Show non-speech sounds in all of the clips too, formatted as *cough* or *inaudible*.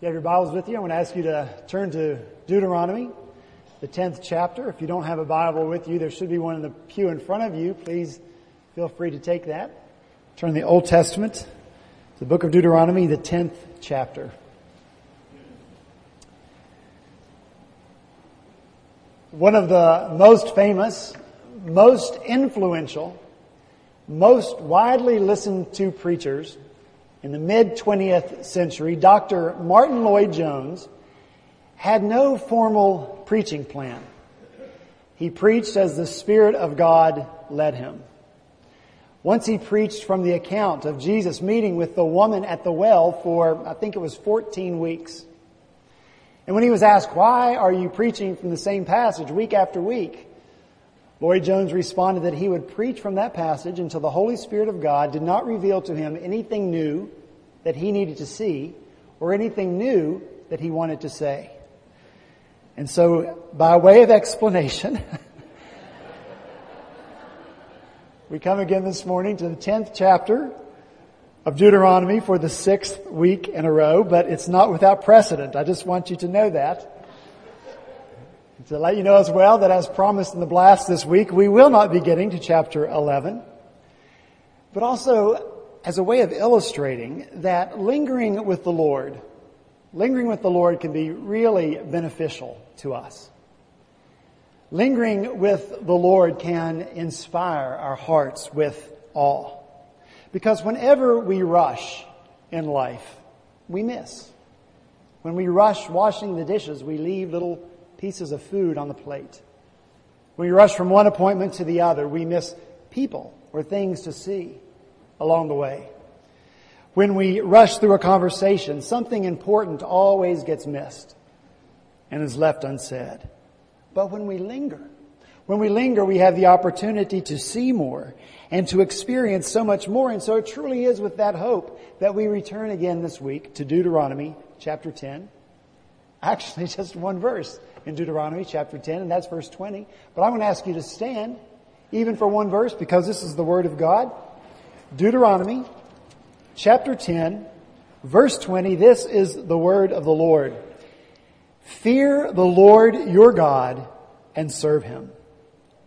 you have your Bibles with you, I want to ask you to turn to Deuteronomy, the 10th chapter. If you don't have a Bible with you, there should be one in the pew in front of you. Please feel free to take that. Turn the Old Testament, the book of Deuteronomy, the 10th chapter. One of the most famous, most influential, most widely listened to preachers in the mid 20th century, Dr. Martyn Lloyd-Jones had no formal preaching plan. He preached as the Spirit of God led him. Once he preached from the account of Jesus meeting with the woman at the well for, I think it was 14 weeks. And when he was asked, why are you preaching from the same passage week after week? Lloyd-Jones responded that he would preach from that passage until the Holy Spirit of God did not reveal to him anything new that he needed to see or anything new that he wanted to say. And so, by way of explanation, *laughs* we come again this morning to the 10th chapter of Deuteronomy for the sixth week in a row, but it's not without precedent. I just want you to know that to let you know as well that as promised in the blast this week, we will not be getting to chapter 11, but also as a way of illustrating that lingering with the Lord, lingering with the Lord can be really beneficial to us. Lingering with the Lord can inspire our hearts with awe. Because whenever we rush in life, we miss. When we rush washing the dishes, we leave little pieces of food on the plate. When we rush from one appointment to the other, we miss people or things to see along the way. When we rush through a conversation, something important always gets missed and is left unsaid. But when we linger, when we linger, we have the opportunity to see more and to experience so much more. And so it truly is with that hope that we return again this week to Deuteronomy chapter 10. Actually, *laughs* just one verse in Deuteronomy chapter 10, and that's verse 20. But I'm going to ask you to stand, even for one verse, because this is the Word of God. Deuteronomy chapter 10, verse 20. This is the Word of the Lord. Fear the Lord your God and serve Him.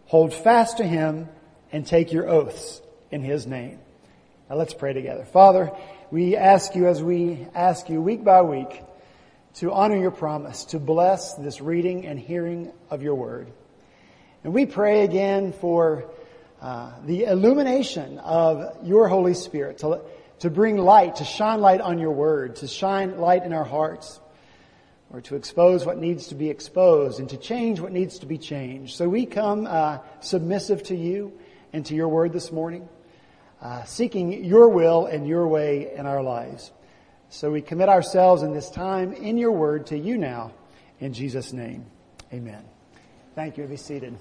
Hold fast to Him and take your oaths in His name. Now let's pray together. Father, we ask you as we ask you week by week to honor your promise, to bless this reading and hearing of your word. And we pray again for uh, the illumination of your Holy Spirit to, to bring light, to shine light on your word, to shine light in our hearts, or to expose what needs to be exposed and to change what needs to be changed. So we come uh, submissive to you and to your word this morning, uh, seeking your will and your way in our lives. So we commit ourselves in this time in your word to you now. In Jesus' name, amen. Thank you. Be seated.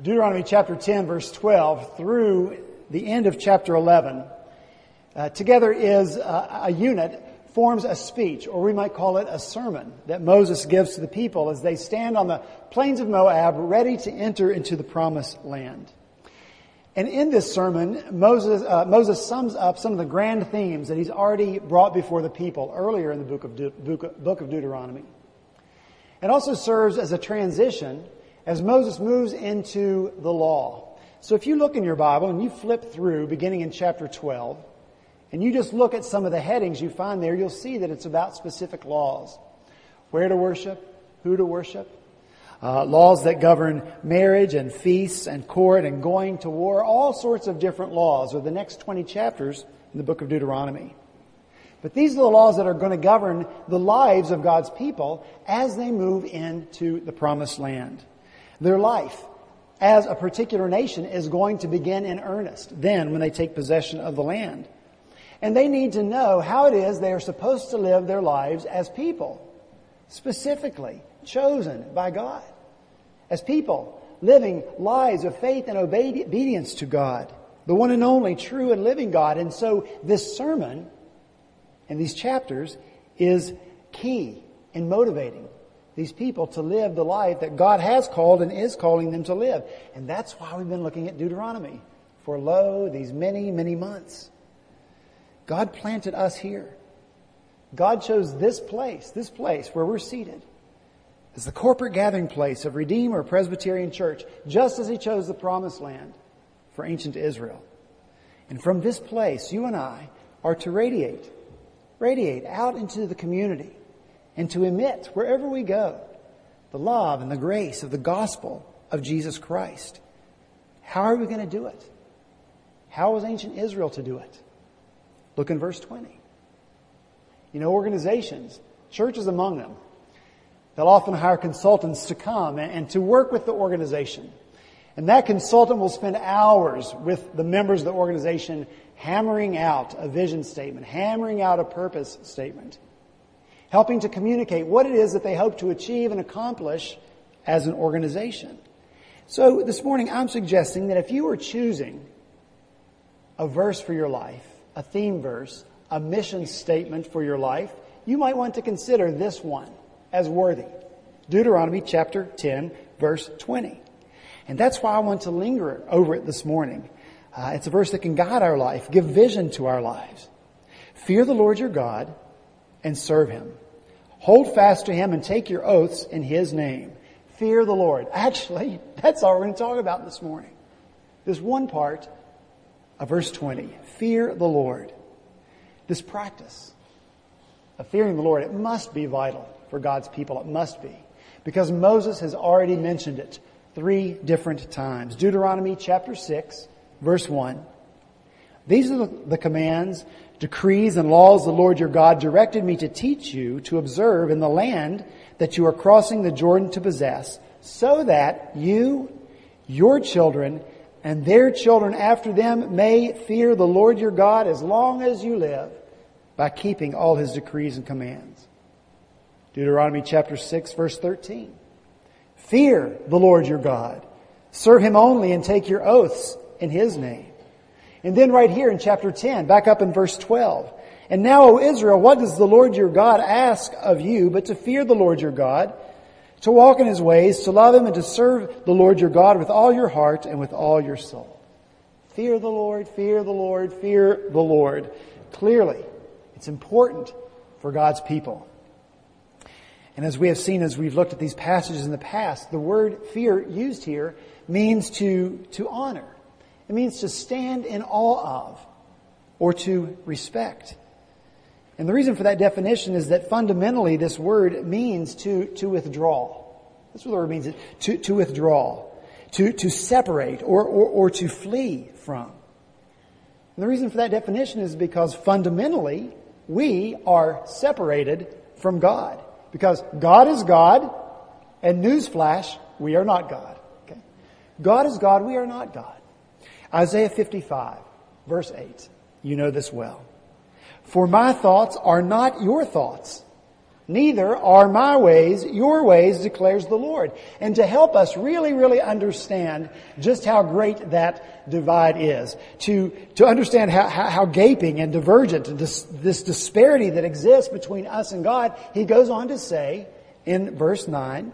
Deuteronomy chapter 10, verse 12, through the end of chapter 11, uh, together is a, a unit, forms a speech, or we might call it a sermon, that Moses gives to the people as they stand on the plains of Moab, ready to enter into the promised land. And in this sermon, Moses, uh, Moses sums up some of the grand themes that he's already brought before the people earlier in the book of, De- book of Deuteronomy. It also serves as a transition as Moses moves into the law. So if you look in your Bible and you flip through beginning in chapter 12, and you just look at some of the headings you find there, you'll see that it's about specific laws. Where to worship, who to worship, uh, laws that govern marriage and feasts and court and going to war, all sorts of different laws are the next 20 chapters in the book of Deuteronomy. But these are the laws that are going to govern the lives of God's people as they move into the promised land. Their life as a particular nation is going to begin in earnest then when they take possession of the land. And they need to know how it is they are supposed to live their lives as people, specifically chosen by God as people living lives of faith and obedience to God, the one and only true and living God. And so this sermon and these chapters is key in motivating these people to live the life that God has called and is calling them to live. And that's why we've been looking at Deuteronomy for lo, these many, many months. God planted us here. God chose this place, this place where we're seated, as the corporate gathering place of Redeemer Presbyterian Church, just as He chose the promised land for ancient Israel. And from this place, you and I are to radiate, radiate out into the community and to emit wherever we go the love and the grace of the gospel of Jesus Christ. How are we going to do it? How was ancient Israel to do it? Look in verse 20. You know, organizations, churches among them, they'll often hire consultants to come and to work with the organization. And that consultant will spend hours with the members of the organization hammering out a vision statement, hammering out a purpose statement, helping to communicate what it is that they hope to achieve and accomplish as an organization. So this morning I'm suggesting that if you are choosing a verse for your life, a theme verse, a mission statement for your life, you might want to consider this one as worthy. Deuteronomy chapter 10 verse 20. And that's why I want to linger over it this morning. Uh, it's a verse that can guide our life, give vision to our lives. Fear the Lord your God and serve him. Hold fast to him and take your oaths in his name. Fear the Lord. *laughs* Actually, that's all we're going to talk about this morning. This one part of verse 20. Fear the Lord. This practice of fearing the Lord, it must be vital for God's people. It must be. Because Moses has already mentioned it three different times. Deuteronomy chapter 6, verse 1. These are the commands, decrees, and laws the Lord your God directed me to teach you to observe in the land that you are crossing the Jordan to possess, so that you, your children, and their children after them may fear the Lord your God as long as you live by keeping all his decrees and commands. Deuteronomy chapter 6 verse 13. Fear the Lord your God. Serve him only and take your oaths in his name. And then right here in chapter 10, back up in verse 12. And now, O Israel, what does the Lord your God ask of you but to fear the Lord your God, to walk in his ways, to love him and to serve the Lord your God with all your heart and with all your soul? Fear the Lord, fear the Lord, fear the Lord. Clearly, it's important for God's people. And as we have seen as we've looked at these passages in the past, the word fear used here means to, to honor. It means to stand in awe of or to respect. And the reason for that definition is that fundamentally this word means to, to withdraw. That's what the word means, to, to withdraw, to, to separate or, or, or to flee from. And the reason for that definition is because fundamentally we are separated from God. Because God is God, and newsflash, we are not God. Okay? God is God, we are not God. Isaiah 55, verse 8. You know this well. For my thoughts are not your thoughts, neither are my ways your ways, declares the Lord. And to help us really, really understand just how great that divide is, to, to understand how, how, how gaping and divergent and this, this disparity that exists between us and God, he goes on to say in verse 9,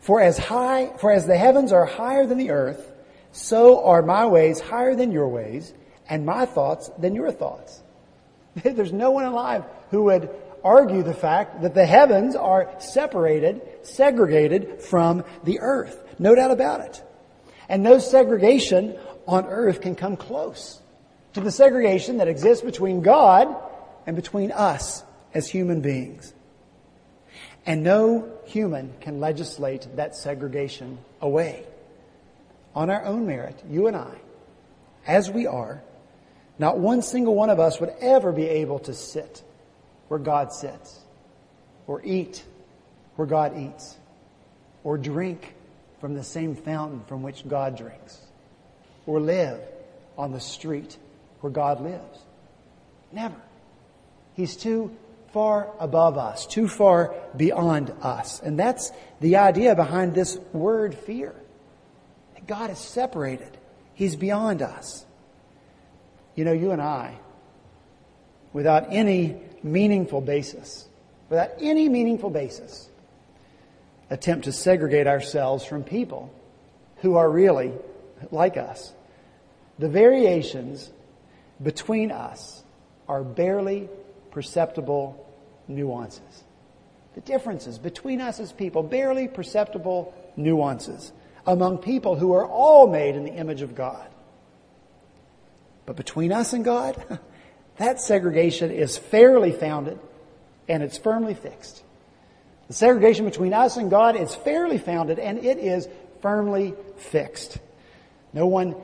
For as high, for as the heavens are higher than the earth, so are my ways higher than your ways, and my thoughts than your thoughts. *laughs* There's no one alive who would argue the fact that the heavens are separated, segregated from the earth. No doubt about it. And no segregation on earth can come close to the segregation that exists between God and between us as human beings. And no human can legislate that segregation away. On our own merit, you and I, as we are, not one single one of us would ever be able to sit where God sits, or eat where God eats, or drink from the same fountain from which God drinks, or live on the street where God lives. Never. He's too far above us, too far beyond us. And that's the idea behind this word fear. God is separated. He's beyond us. You know, you and I, without any meaningful basis, without any meaningful basis, attempt to segregate ourselves from people who are really like us. The variations between us are barely perceptible nuances. The differences between us as people, barely perceptible nuances among people who are all made in the image of God. But between us and God, *laughs* that segregation is fairly founded and it's firmly fixed. The segregation between us and God is fairly founded and it is firmly fixed. No one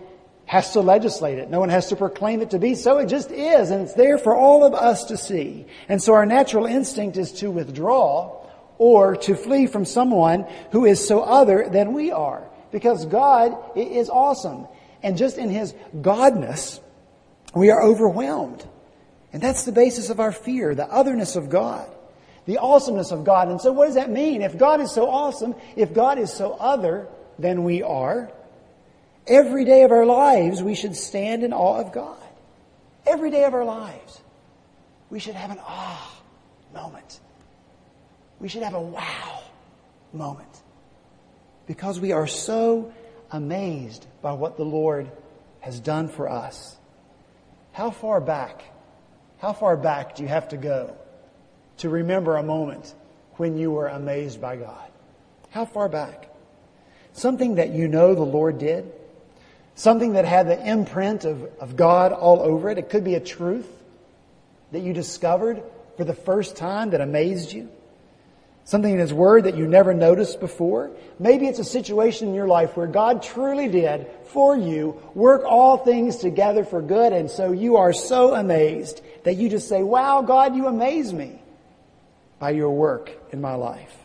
has to legislate it. No one has to proclaim it to be so. It just is, and it's there for all of us to see. And so our natural instinct is to withdraw or to flee from someone who is so other than we are. Because God is awesome. And just in His Godness, we are overwhelmed. And that's the basis of our fear, the otherness of God, the awesomeness of God. And so what does that mean? If God is so awesome, if God is so other than we are, Every day of our lives, we should stand in awe of God. Every day of our lives, we should have an awe moment. We should have a wow moment. Because we are so amazed by what the Lord has done for us. How far back, how far back do you have to go to remember a moment when you were amazed by God? How far back? Something that you know the Lord did? Something that had the imprint of, of God all over it. It could be a truth that you discovered for the first time that amazed you. Something in His Word that you never noticed before. Maybe it's a situation in your life where God truly did for you work all things together for good and so you are so amazed that you just say, wow, God, you amaze me by your work in my life.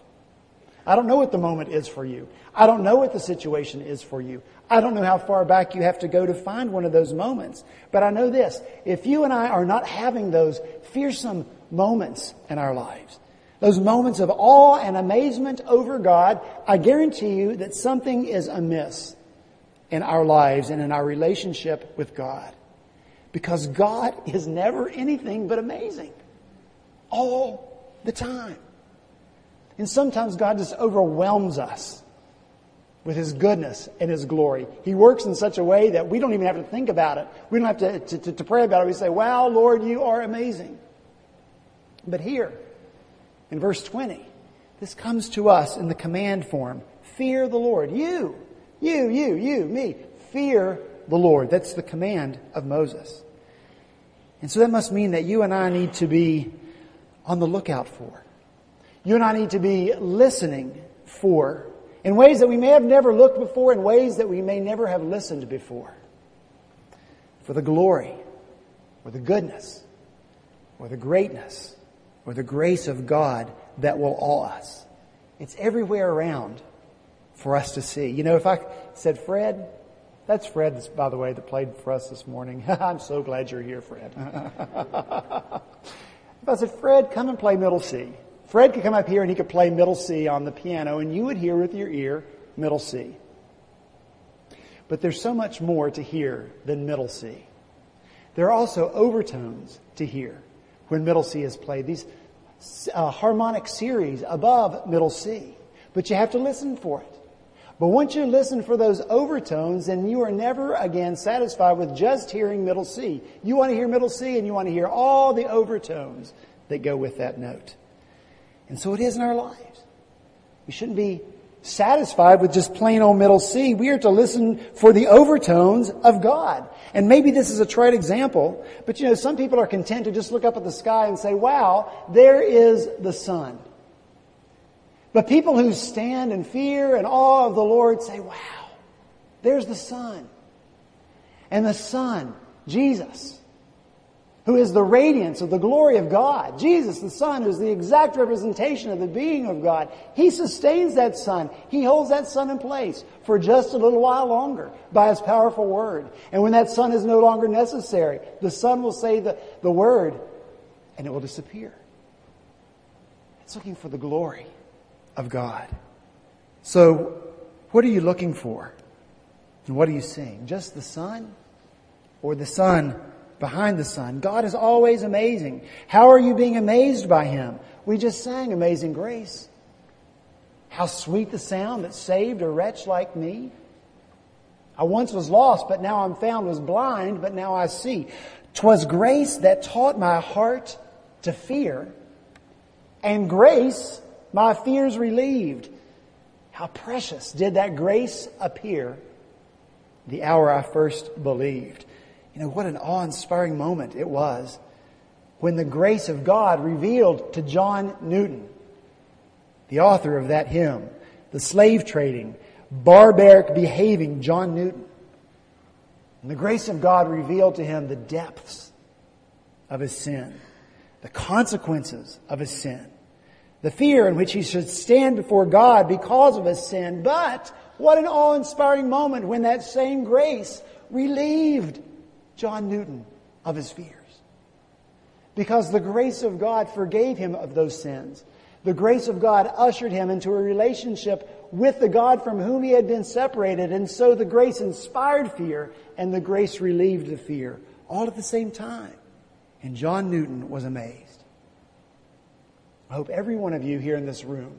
I don't know what the moment is for you. I don't know what the situation is for you. I don't know how far back you have to go to find one of those moments. But I know this. If you and I are not having those fearsome moments in our lives, those moments of awe and amazement over God, I guarantee you that something is amiss in our lives and in our relationship with God. Because God *laughs* is never anything but amazing. All the time. And sometimes God just overwhelms us with His goodness and His glory. He works in such a way that we don't even have to think about it. We don't have to, to, to, pray about it. We say, wow, Lord, you are amazing. But here, in verse 20, this comes to us in the command form. Fear the Lord. You, you, you, you, me. Fear the Lord. That's the command of Moses. And so that must mean that you and I need to be on the lookout for. You and I need to be listening for in ways that we may have never looked before, in ways that we may never have listened before. For the glory, or the goodness, or the greatness, or the grace of God that will awe us. It's everywhere around for us to see. You know, if I said, Fred, that's Fred, by the way, that played for us this morning. *laughs* I'm so glad you're here, Fred. *laughs* if I said, Fred, come and play middle C. Fred could come up here and he could play middle C on the piano and you would hear with your ear middle C. But there's so much more to hear than middle C. There are also overtones to hear when middle C is played. These uh, harmonic series above middle C. But you have to listen for it. But once you listen for those overtones, then you are never again satisfied with just hearing middle C. You want to hear middle C and you want to hear all the overtones that go with that note. And so it is in our lives. We shouldn't be satisfied with just plain old middle C. We are to listen for the overtones of God. And maybe this is a trite example, but you know, some people are content to just look up at the sky and say, wow, there is the sun. But people who stand in fear and awe of the Lord say, wow, there's the sun. And the sun, Jesus, who is the radiance of the glory of God. Jesus, the Son, who's the exact representation of the being of God. He sustains that Son. He holds that Son in place for just a little while longer by His powerful Word. And when that Son is no longer necessary, the Son will say the, the Word and it will disappear. It's looking for the glory of God. So, what are you looking for? And what are you seeing? Just the Son? Or the Son behind the sun. God is always amazing. How are you being amazed by Him? We just sang Amazing Grace. How sweet the sound that saved a wretch like me. I once was lost, but now I'm found, was blind, but now I see. 'Twas grace that taught my heart to fear, and grace my fears relieved. How precious did that grace appear the hour I first believed. You know, what an awe inspiring moment it was when the grace of God revealed to John Newton, the author of that hymn, the slave trading, barbaric behaving John Newton. And the grace of God revealed to him the depths of his sin, the consequences of his sin, the fear in which he should stand before God because of his sin. But what an awe inspiring moment when that same grace relieved John Newton of his fears. Because the grace of God forgave him of those sins. The grace of God ushered him into a relationship with the God from whom he had been separated. And so the grace inspired fear and the grace relieved the fear all at the same time. And John Newton was amazed. I hope every one of you here in this room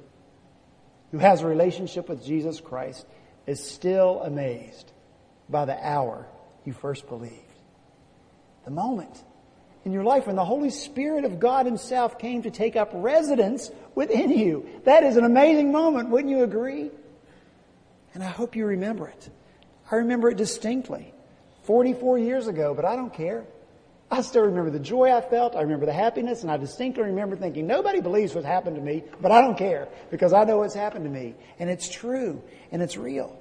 who has a relationship with Jesus Christ is still amazed by the hour you first believed. The moment in your life when the Holy Spirit of God Himself came to take up residence within you. That is an amazing moment, wouldn't you agree? And I hope you remember it. I remember it distinctly. 44 years ago, but I don't care. I still remember the joy I felt. I remember the happiness, and I distinctly remember thinking, nobody believes what happened to me, but I don't care because I know what's happened to me. And it's true, and it's real.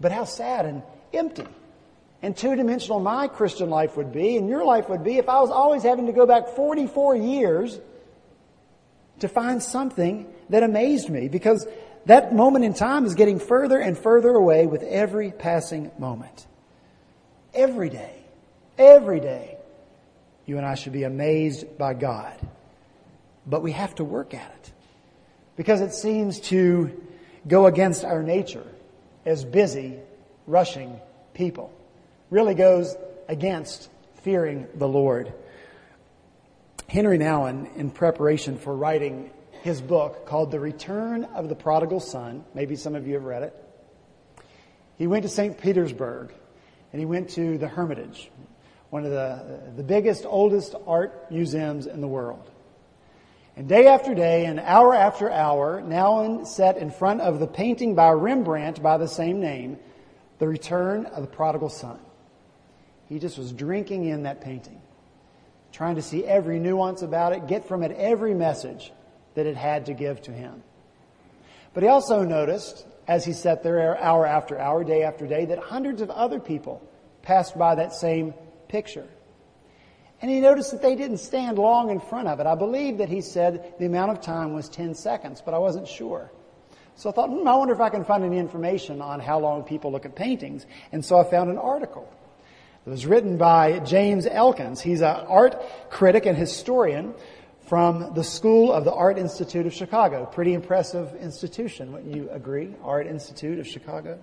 But how sad and empty and two dimensional my Christian life would be, and your life would be, if I was always having to go back 44 years to find something that amazed me because that moment in time is getting further and further away with every passing moment. Every day Every day, you and I should be amazed by God. But we have to work at it because it seems to go against our nature as busy, rushing people. Really goes against fearing the Lord. Henri Nouwen, in preparation for writing his book called The Return of the Prodigal Son, maybe some of you have read it, he went to St. Petersburg and he went to the Hermitage, one of the, the biggest, oldest art museums in the world. And day after day and hour after hour, Nouwen sat in front of the painting by Rembrandt by the same name, The Return of the Prodigal Son. He just was drinking in that painting, trying to see every nuance about it, get from it every message that it had to give to him. But he also noticed, as he sat there hour after hour, day after day, that hundreds of other people passed by that same picture. And he noticed that they didn't stand long in front of it. I believe that he said the amount of time was 10 seconds, but I wasn't sure. So I thought, hmm, I wonder if I can find any information on how long people look at paintings. And so I found an article. It was written by James Elkins. He's an art critic and historian from the School of the Art Institute of Chicago. Pretty impressive institution, wouldn't you agree? Art Institute of Chicago.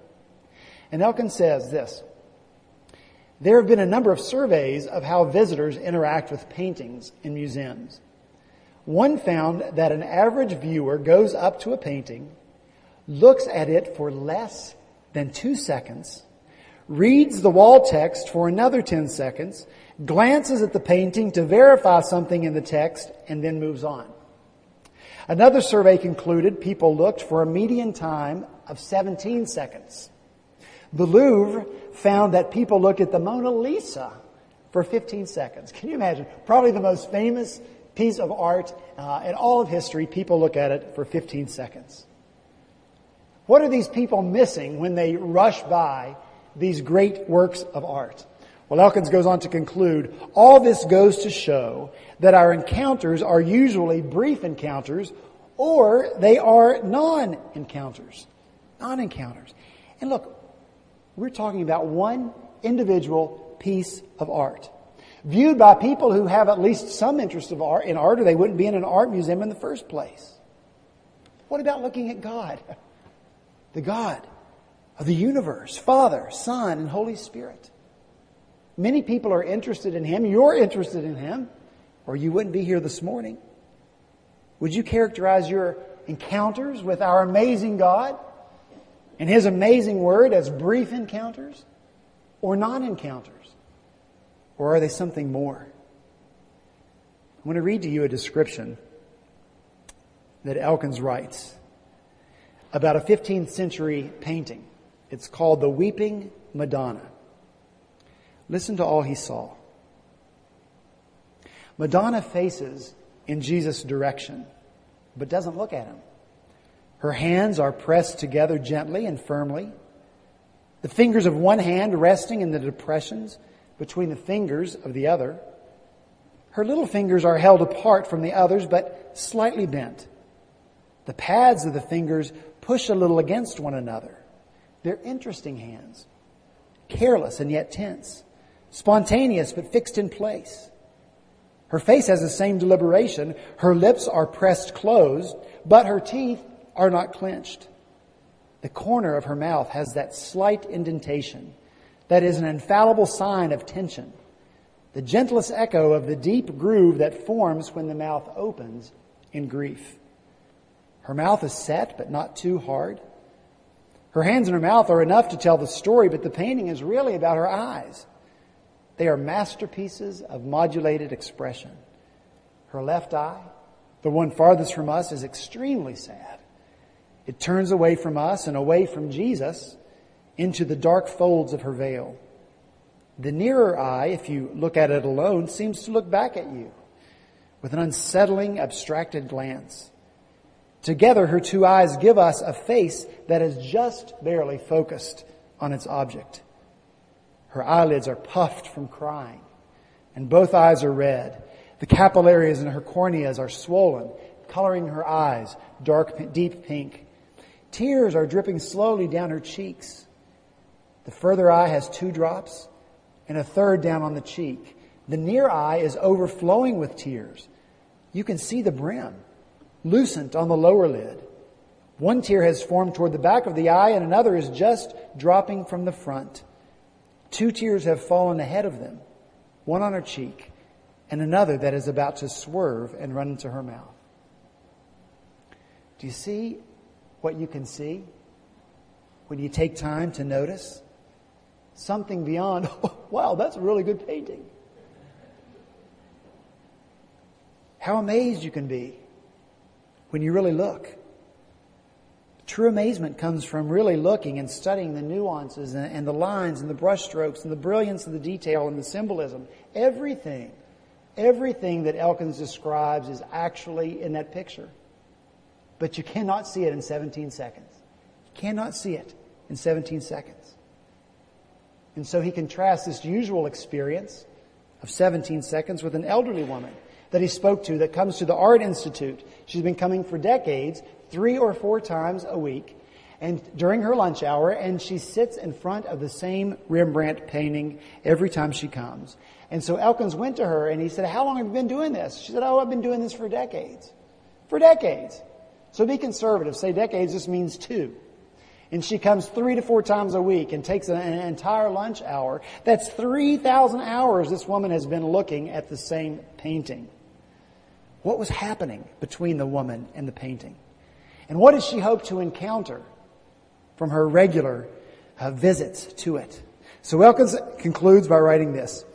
And Elkins says this, there have been a number of surveys of how visitors interact with paintings in museums. One found that an average viewer goes up to a painting, looks at it for less than two seconds, reads the wall text for another 10 seconds, glances at the painting to verify something in the text, and then moves on. Another survey concluded people looked for a median time of 17 seconds. The Louvre found that people looked at the Mona Lisa for 15 seconds. Can you imagine? Probably the most famous piece of art uh, in all of history. People look at it for 15 seconds. What are these people missing when they rush by these great works of art? Well, Elkins goes on to conclude, all this goes to show that our encounters are usually brief encounters or they are non-encounters. Non-encounters. And look, we're talking about one individual piece of art. Viewed by people who have at least some interest of art, in art or they wouldn't be in an art museum in the first place. What about looking at God? The God of the universe, Father, Son, and Holy Spirit. Many people are interested in Him. You're interested in Him, or you wouldn't be here this morning. Would you characterize your encounters with our amazing God and His amazing Word as brief encounters or non encounters? Or are they something more? I want to read to you a description that Elkins writes about a 15th century painting. It's called The Weeping Madonna. Listen to all he saw. Madonna faces in Jesus' direction, but doesn't look at him. Her hands are pressed together gently and firmly. The fingers of one hand resting in the depressions between the fingers of the other. Her little fingers are held apart from the others, but slightly bent. The pads of the fingers push a little against one another. They're interesting hands, careless and yet tense, spontaneous but fixed in place. Her face has the same deliberation. Her lips are pressed closed, but her teeth are not clenched. The corner of her mouth has that slight indentation that is an infallible sign of tension, the gentlest echo of the deep groove that forms when the mouth opens in grief. Her mouth is set, but not too hard. Her hands and her mouth are enough to tell the story, but the painting is really about her eyes. They are masterpieces of modulated expression. Her left eye, the one farthest from us, is extremely sad. It turns away from us and away from Jesus into the dark folds of her veil. The nearer eye, if you look at it alone, seems to look back at you with an unsettling, abstracted glance. Together, her two eyes give us a face that is just barely focused on its object. Her eyelids are puffed from crying, and both eyes are red. The capillaries in her corneas are swollen, coloring her eyes dark, deep pink. Tears are dripping slowly down her cheeks. The further eye has two drops and a third down on the cheek. The near eye is overflowing with tears. You can see the brim, loosened on the lower lid. One tear has formed toward the back of the eye and another is just dropping from the front. Two tears have fallen ahead of them, one on her cheek and another that is about to swerve and run into her mouth. Do you see what you can see when you take time to notice? Something beyond, *laughs* wow, that's a really good painting. How amazed you can be when you really look. True amazement comes from really looking and studying the nuances and, and the lines and the brushstrokes and the brilliance of the detail and the symbolism. Everything, everything that Elkins describes is actually in that picture. But you cannot see it in 17 seconds. You cannot see it in 17 seconds. And so he contrasts this usual experience of 17 seconds with an elderly woman that he spoke to that comes to the Art Institute. She's been coming for decades three or four times a week and during her lunch hour and she sits in front of the same Rembrandt painting every time she comes. And so Elkins went to her and he said, how long have you been doing this? She said, oh, I've been doing this for decades. For decades. So be conservative. Say decades just means two. And she comes three to four times a week and takes an entire lunch hour. That's 3,000 hours this woman has been looking at the same painting. What was happening between the woman and the painting? And what does she hope to encounter from her regular uh, visits to it? So Elkins concludes by writing this.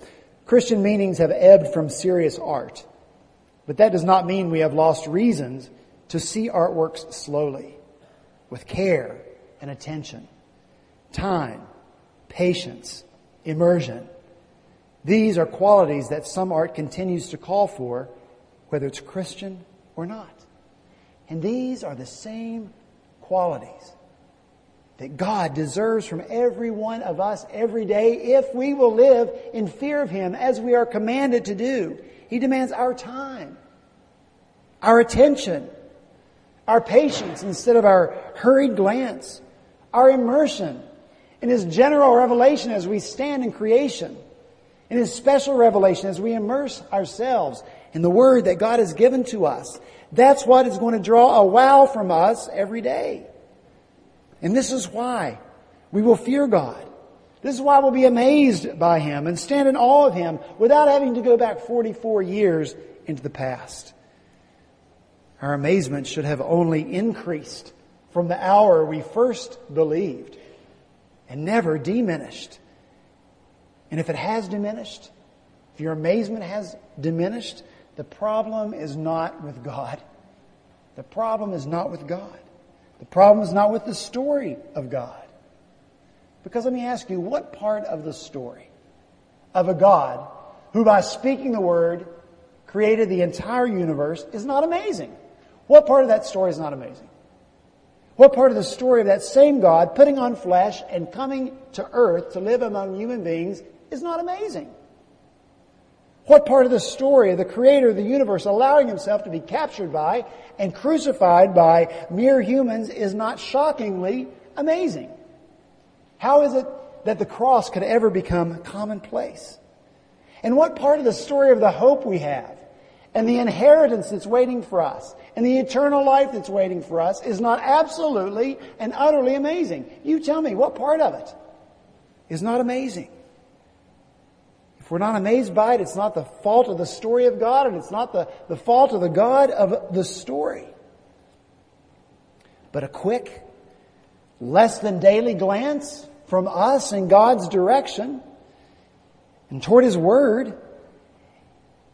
Christian meanings have ebbed from serious art, but that does not mean we have lost reasons to see artworks slowly, with care and attention, time, patience, immersion. These are qualities that some art continues to call for, whether it's Christian or not. And these are the same qualities that God deserves from every one of us every day if we will live in fear of Him as we are commanded to do. He demands our time, our attention, our patience instead of our hurried glance, our immersion in His general revelation as we stand in creation, in His special revelation as we immerse ourselves in the Word that God has given to us that's what is going to draw a wow from us every day. And this is why we will fear God. This is why we'll be amazed by Him and stand in awe of Him without having to go back 44 years into the past. Our amazement should have only increased from the hour we first believed and never diminished. And if it has diminished, if your amazement has diminished, the problem is not with God. The problem is not with God. The problem is not with the story of God. Because let me ask you, what part of the story of a God who by speaking the word created the entire universe is not amazing? What part of that story is not amazing? What part of the story of that same God putting on flesh and coming to earth to live among human beings is not amazing? What part of the story of the creator of the universe allowing himself to be captured by and crucified by mere humans is not shockingly amazing? How is it that the cross could ever become commonplace? And what part of the story of the hope we have and the inheritance that's waiting for us and the eternal life that's waiting for us is not absolutely and utterly amazing? You tell me, what part of it is not amazing? If we're not amazed by it, it's not the fault of the story of God and it's not the, the fault of the God of the story. But a quick, less than daily glance from us in God's direction and toward His Word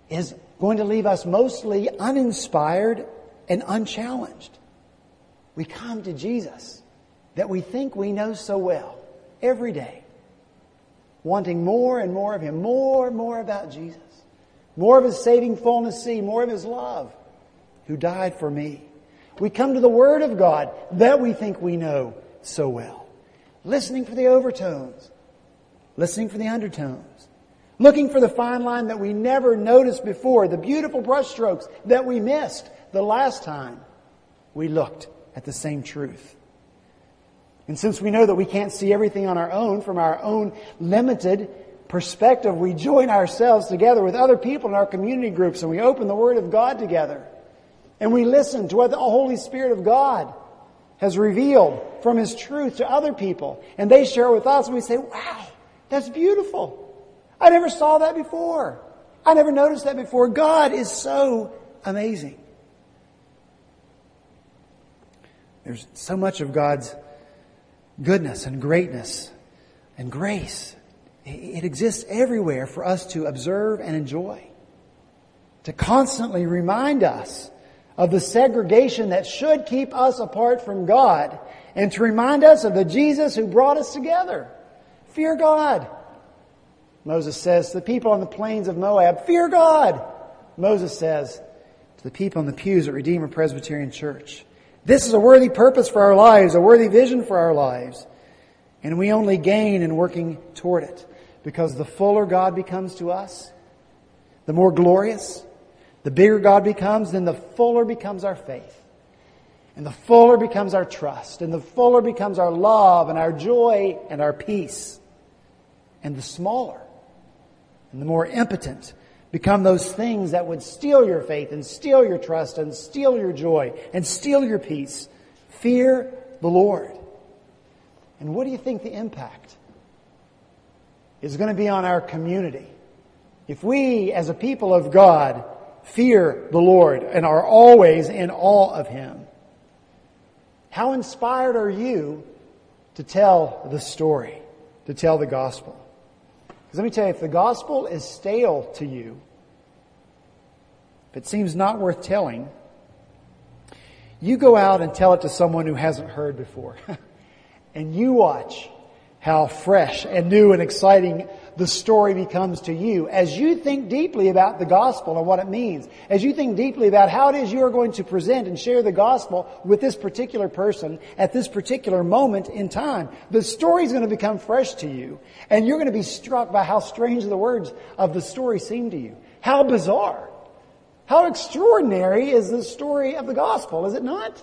is going to leave us mostly uninspired and unchallenged. We come to Jesus that we think we know so well every day wanting more and more of Him, more and more about Jesus, more of His saving fullness, see, more of His love, who died for me. We come to the Word of God that we think we know so well, listening for the overtones, listening for the undertones, looking for the fine line that we never noticed before, the beautiful brushstrokes that we missed the last time we looked at the same truth. And since we know that we can't see everything on our own from our own limited perspective, we join ourselves together with other people in our community groups and we open the Word of God together. And we listen to what the Holy Spirit of God has revealed from His truth to other people. And they share with us and we say, wow, that's beautiful. I never saw that before. I never noticed that before. God is so amazing. There's so much of God's goodness and greatness and grace. It exists everywhere for us to observe and enjoy. To constantly remind us of the segregation that should keep us apart from God and to remind us of the Jesus who brought us together. Fear God. Moses says to the people on the plains of Moab, fear God. Moses says to the people in the pews at Redeemer Presbyterian Church, this is a worthy purpose for our lives, a worthy vision for our lives. And we only gain in working toward it. Because the fuller God becomes to us, the more glorious, the bigger God becomes, then the fuller becomes our faith. And the fuller becomes our trust. And the fuller becomes our love and our joy and our peace. And the smaller and the more impotent become those things that would steal your faith and steal your trust and steal your joy and steal your peace. Fear the Lord. And what do you think the impact is going to be on our community? If we, as a people of God, fear the Lord and are always in awe of Him, how inspired are you to tell the story, to tell the gospel? Because let me tell you, if the gospel is stale to you, if it seems not worth telling, you go out and tell it to someone who hasn't heard before. *laughs* and you watch how fresh and new and exciting the story becomes to you as you think deeply about the gospel and what it means. As you think deeply about how it is you are going to present and share the gospel with this particular person at this particular moment in time. The story is going to become fresh to you and you're going to be struck by how strange the words of the story seem to you. How bizarre. How extraordinary is the story of the gospel, is it not?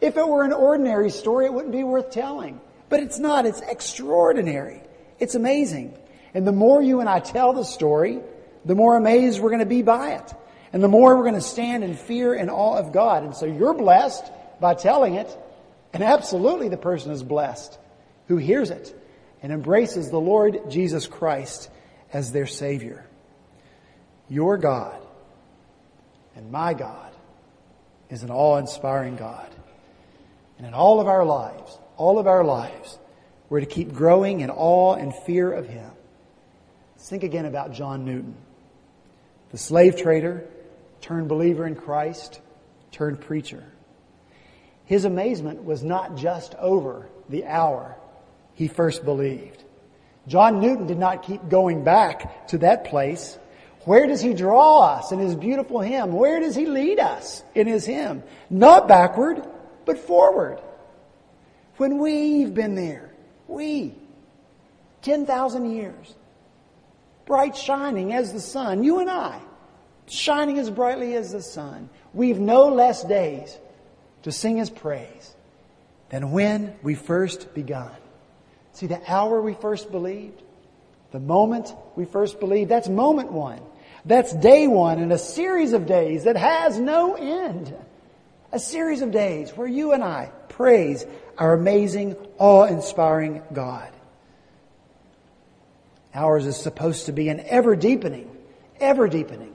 If it were an ordinary story, it wouldn't be worth telling. But it's not. It's extraordinary. It's amazing. And the more you and I tell the story, the more amazed we're going to be by it. And the more we're going to stand in fear and awe of God. And so you're blessed by telling it. And absolutely the person is blessed who hears it and embraces the Lord Jesus Christ as their Savior. Your God and my God is an awe-inspiring God. And in all of our lives, all of our lives, we're to keep growing in awe and fear of Him. think again about John Newton, the slave trader turned believer in Christ, turned preacher. His amazement was not just over the hour he first believed. John Newton did not keep going back to that place. Where does he draw us in his beautiful hymn? Where does he lead us in his hymn? Not backward, but forward. When we've been there, we, 10,000 years, bright shining as the sun, you and I, shining as brightly as the sun, we've no less days to sing his praise than when we first begun. See, the hour we first believed, the moment we first believed, that's moment one. That's day one in a series of days that has no end. A series of days where you and I praise our amazing, awe-inspiring God. Ours is supposed to be an ever deepening, ever deepening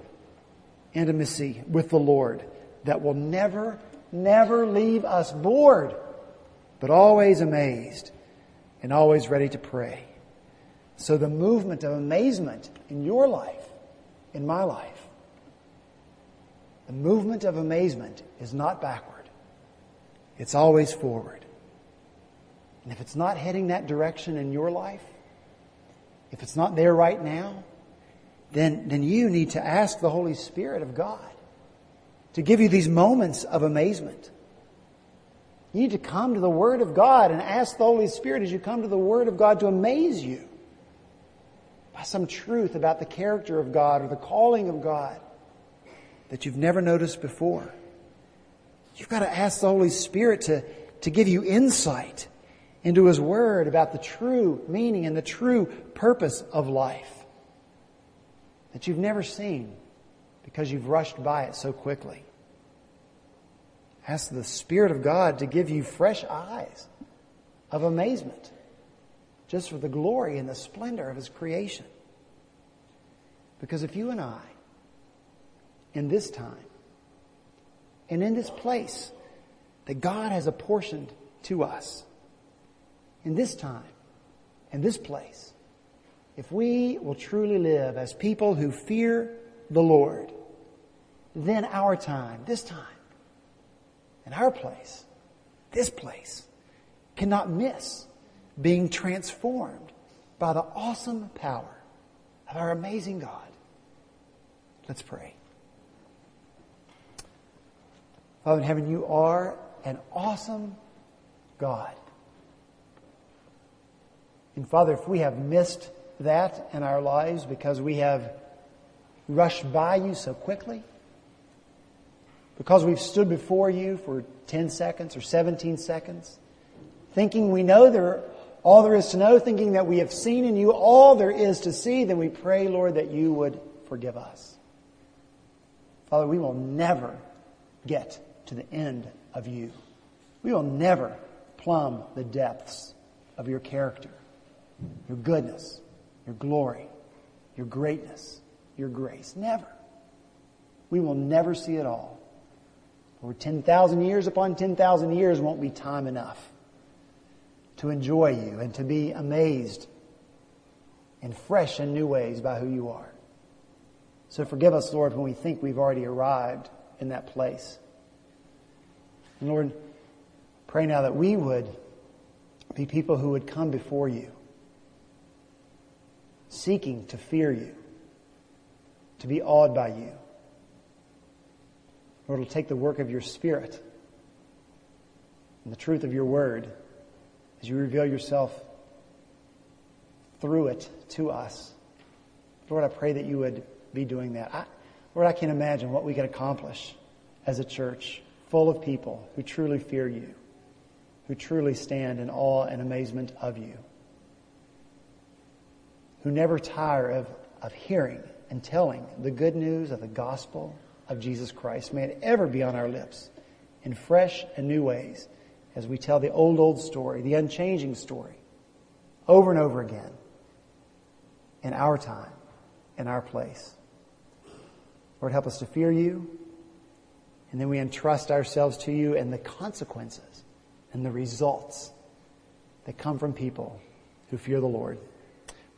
intimacy with the Lord that will never, never leave us bored, but always amazed and always ready to pray. So the movement of amazement in your life, in my life, the movement of amazement is not backward. It's always forward. And if it's not heading that direction in your life, if it's not there right now, then, then you need to ask the Holy Spirit of God to give you these moments of amazement. You need to come to the Word of God and ask the Holy Spirit as you come to the Word of God to amaze you by some truth about the character of God or the calling of God that you've never noticed before. You've got to ask the Holy Spirit to, to give you insight into His Word about the true meaning and the true purpose of life that you've never seen because you've rushed by it so quickly. Ask the Spirit of God to give you fresh eyes of amazement just for the glory and the splendor of His creation. Because if you and I, in this time, and in this place that God has apportioned to us, in this time, in this place, if we will truly live as people who fear the Lord, then our time, this time, and our place, this place, cannot miss being transformed by the awesome power of our amazing God. Let's pray. Father in heaven, you are an awesome God. And Father, if we have missed that in our lives because we have rushed by you so quickly, because we've stood before you for 10 seconds or 17 seconds, thinking we know there, all there is to know, thinking that we have seen in you all there is to see, then we pray, Lord, that you would forgive us. Father, we will never get to the end of you. We will never plumb the depths of your character, your goodness, your glory, your greatness, your grace. Never. We will never see it all. Over 10,000 years upon 10,000 years won't be time enough to enjoy you and to be amazed in fresh and new ways by who you are. So forgive us, Lord, when we think we've already arrived in that place. And Lord, pray now that we would be people who would come before you, seeking to fear you, to be awed by you. Lord, it'll take the work of your Spirit and the truth of your word as you reveal yourself through it to us. Lord, I pray that you would be doing that. I, Lord, I can't imagine what we could accomplish as a church full of people who truly fear you, who truly stand in awe and amazement of you, who never tire of, of hearing and telling the good news of the gospel of Jesus Christ. May it ever be on our lips in fresh and new ways as we tell the old, old story, the unchanging story, over and over again in our time, in our place. Lord, help us to fear you, and then we entrust ourselves to you and the consequences and the results that come from people who fear the Lord.